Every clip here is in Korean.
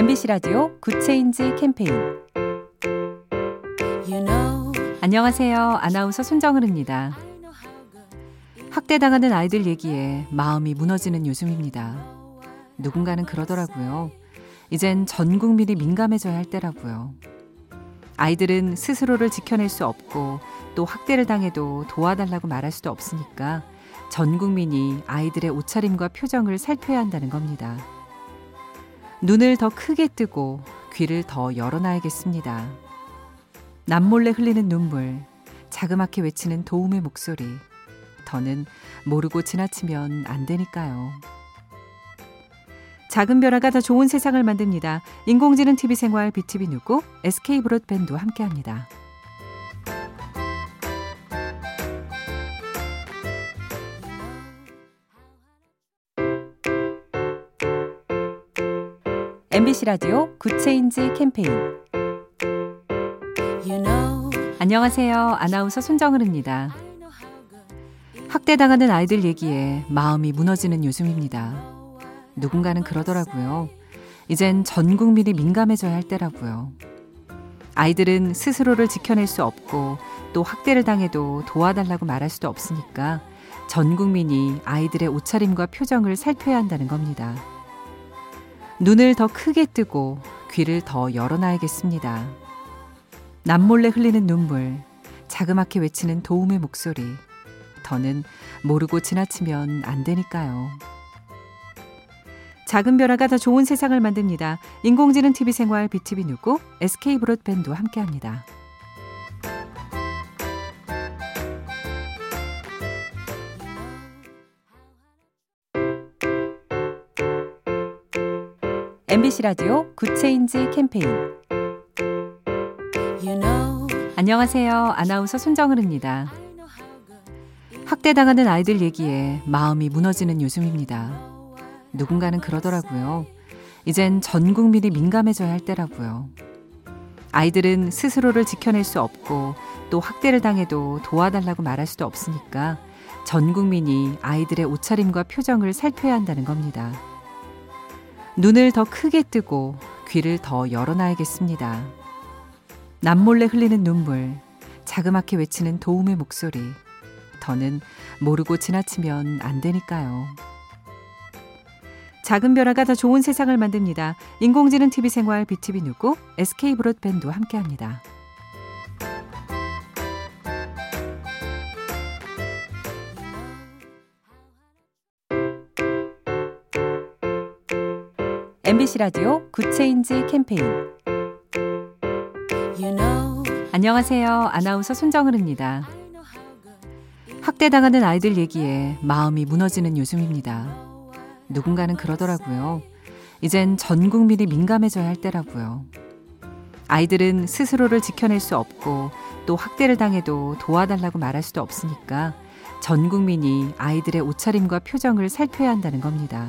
MBC 라디오 Good Change 캠페인 You know, 안녕하세요. 아나운서 손정은입니다. 학대당하는 아이들 얘기에 마음이 무너지는 요즘입니다. 누군가는 그러더라고요. 이젠 전 국민이 민감해져야 할 때라고요. 아이들은 스스로를 지켜낼 수 없고 또 학대를 당해도 도와달라고 말할 수도 없으니까 전 국민이 아이들의 옷차림과 표정을 살펴야 한다는 겁니다. 눈을 더 크게 뜨고 귀를 더 열어놔야겠습니다. 남몰래 흘리는 눈물, 자그맣게 외치는 도움의 목소리. 더는 모르고 지나치면 안 되니까요. 작은 변화가 더 좋은 세상을 만듭니다. 인공지능 TV 생활 BTV 누구 SK 브로드밴드와 함께합니다. MBC 라디오 Good Change 캠페인 you know, 안녕하세요. 아나운서 손정은입니다. 학대당하는 아이들 얘기에 마음이 무너지는 요즘입니다. 누군가는 그러더라고요. 이젠 전 국민이 민감해져야 할 때라고요. 아이들은 스스로를 지켜낼 수 없고 또 학대를 당해도 도와달라고 말할 수도 없으니까 전 국민이 아이들의 옷차림과 표정을 살펴야 한다는 겁니다. 눈을 더 크게 뜨고 귀를 더 열어놔야겠습니다. 남몰래 흘리는 눈물, 자그맣게 외치는 도움의 목소리. 더는 모르고 지나치면 안 되니까요. 작은 변화가 더 좋은 세상을 만듭니다. 인공지능 TV 생활 BTV 누구 SK 브로드밴드와 함께합니다. MBC 라디오 Good Change 캠페인 you know, 안녕하세요. 아나운서 손정은입니다. 학대당하는 아이들 얘기에 마음이 무너지는 요즘입니다. 누군가는 그러더라고요. 이젠 전 국민이 민감해져야 할 때라고요. 아이들은 스스로를 지켜낼 수 없고 또 학대를 당해도 도와달라고 말할 수도 없으니까 전 국민이 아이들의 옷차림과 표정을 살펴야 한다는 겁니다. 눈을 더 크게 뜨고 귀를 더 열어놔야겠습니다. 남몰래 흘리는 눈물, 자그맣게 외치는 도움의 목소리. 더는 모르고 지나치면 안 되니까요. 작은 변화가 더 좋은 세상을 만듭니다. 인공지능 TV 생활 BTV 누구 SK 브로드밴드와 함께합니다. MBC 라디오 Good Change 캠페인 you know, 안녕하세요. 아나운서 손정은입니다. 학대당하는 아이들 얘기에 마음이 무너지는 요즘입니다. 누군가는 그러더라고요. 이젠 전 국민이 민감해져야 할 때라고요. 아이들은 스스로를 지켜낼 수 없고 또 학대를 당해도 도와달라고 말할 수도 없으니까 전 국민이 아이들의 옷차림과 표정을 살펴야 한다는 겁니다.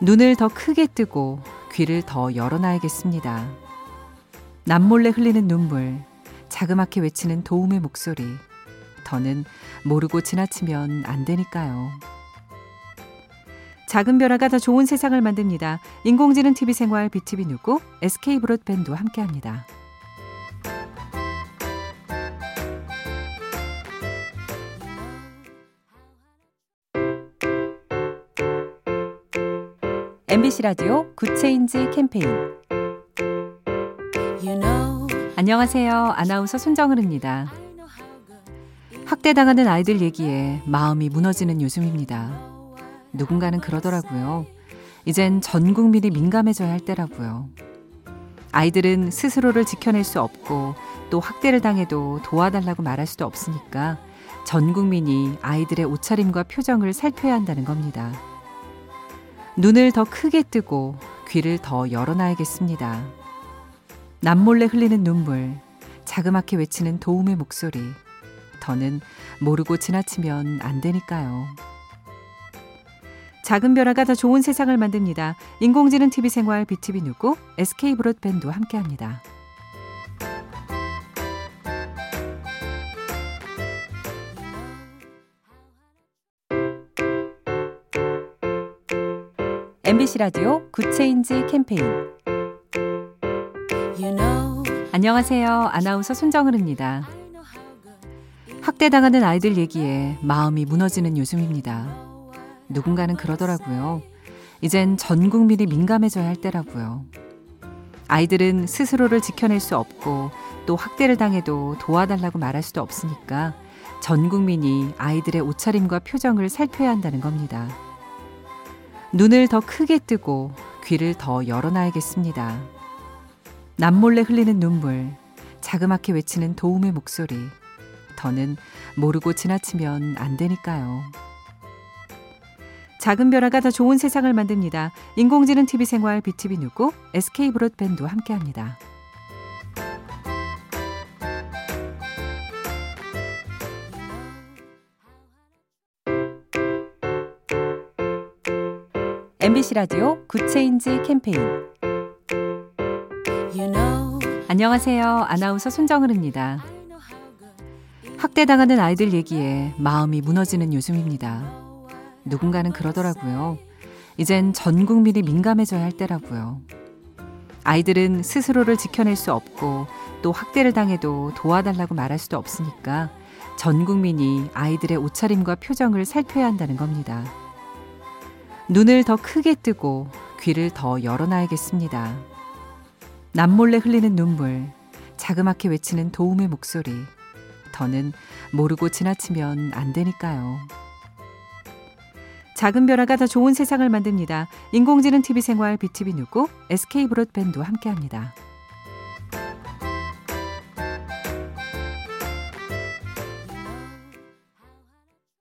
눈을 더 크게 뜨고 귀를 더 열어놔야겠습니다. 남몰래 흘리는 눈물, 자그맣게 외치는 도움의 목소리. 더는 모르고 지나치면 안 되니까요. 작은 변화가 더 좋은 세상을 만듭니다. 인공지능 TV 생활 BTV 누구 SK 브로드밴드와 함께합니다. MBC 라디오 Good Change 캠페인 you know, 안녕하세요. 아나운서 손정은입니다. 학대당하는 아이들 얘기에 마음이 무너지는 요즘입니다. 누군가는 그러더라고요. 이젠 전 국민이 민감해져야 할 때라고요. 아이들은 스스로를 지켜낼 수 없고 또 학대를 당해도 도와달라고 말할 수도 없으니까 전 국민이 아이들의 옷차림과 표정을 살펴야 한다는 겁니다. 눈을 더 크게 뜨고 귀를 더 열어놔야겠습니다. 남몰래 흘리는 눈물, 자그맣게 외치는 도움의 목소리. 더는 모르고 지나치면 안 되니까요. 작은 변화가 더 좋은 세상을 만듭니다. 인공지능 TV 생활 BTV 누구 SK 브로드밴드와 함께합니다. MBC 라디오 Good Change 캠페인 You know, 안녕하세요. 아나운서 손정은입니다. 학대당하는 아이들 얘기에 마음이 무너지는 요즘입니다. 누군가는 그러더라고요. 이젠 전 국민이 민감해져야 할 때라고요. 아이들은 스스로를 지켜낼 수 없고 또 학대를 당해도 도와달라고 말할 수도 없으니까 전 국민이 아이들의 옷차림과 표정을 살펴야 한다는 겁니다. 눈을 더 크게 뜨고 귀를 더 열어놔야겠습니다. 남몰래 흘리는 눈물, 자그맣게 외치는 도움의 목소리. 더는 모르고 지나치면 안 되니까요. 작은 변화가 더 좋은 세상을 만듭니다. 인공지능 TV 생활 BTV 누구 SK 브로드밴드와 함께합니다. MBC 라디오 Good Change 캠페인 you know, 안녕하세요. 아나운서 손정은입니다. 학대당하는 아이들 얘기에 마음이 무너지는 요즘입니다. 누군가는 그러더라고요. 이젠 전 국민이 민감해져야 할 때라고요. 아이들은 스스로를 지켜낼 수 없고 또 학대를 당해도 도와달라고 말할 수도 없으니까 전 국민이 아이들의 옷차림과 표정을 살펴야 한다는 겁니다. 눈을 더 크게 뜨고 귀를 더 열어놔야겠습니다. 남몰래 흘리는 눈물, 자그맣게 외치는 도움의 목소리. 더는 모르고 지나치면 안 되니까요. 작은 변화가 더 좋은 세상을 만듭니다. 인공지능 TV 생활 BTV 누구 SK 브로드밴드와 함께합니다.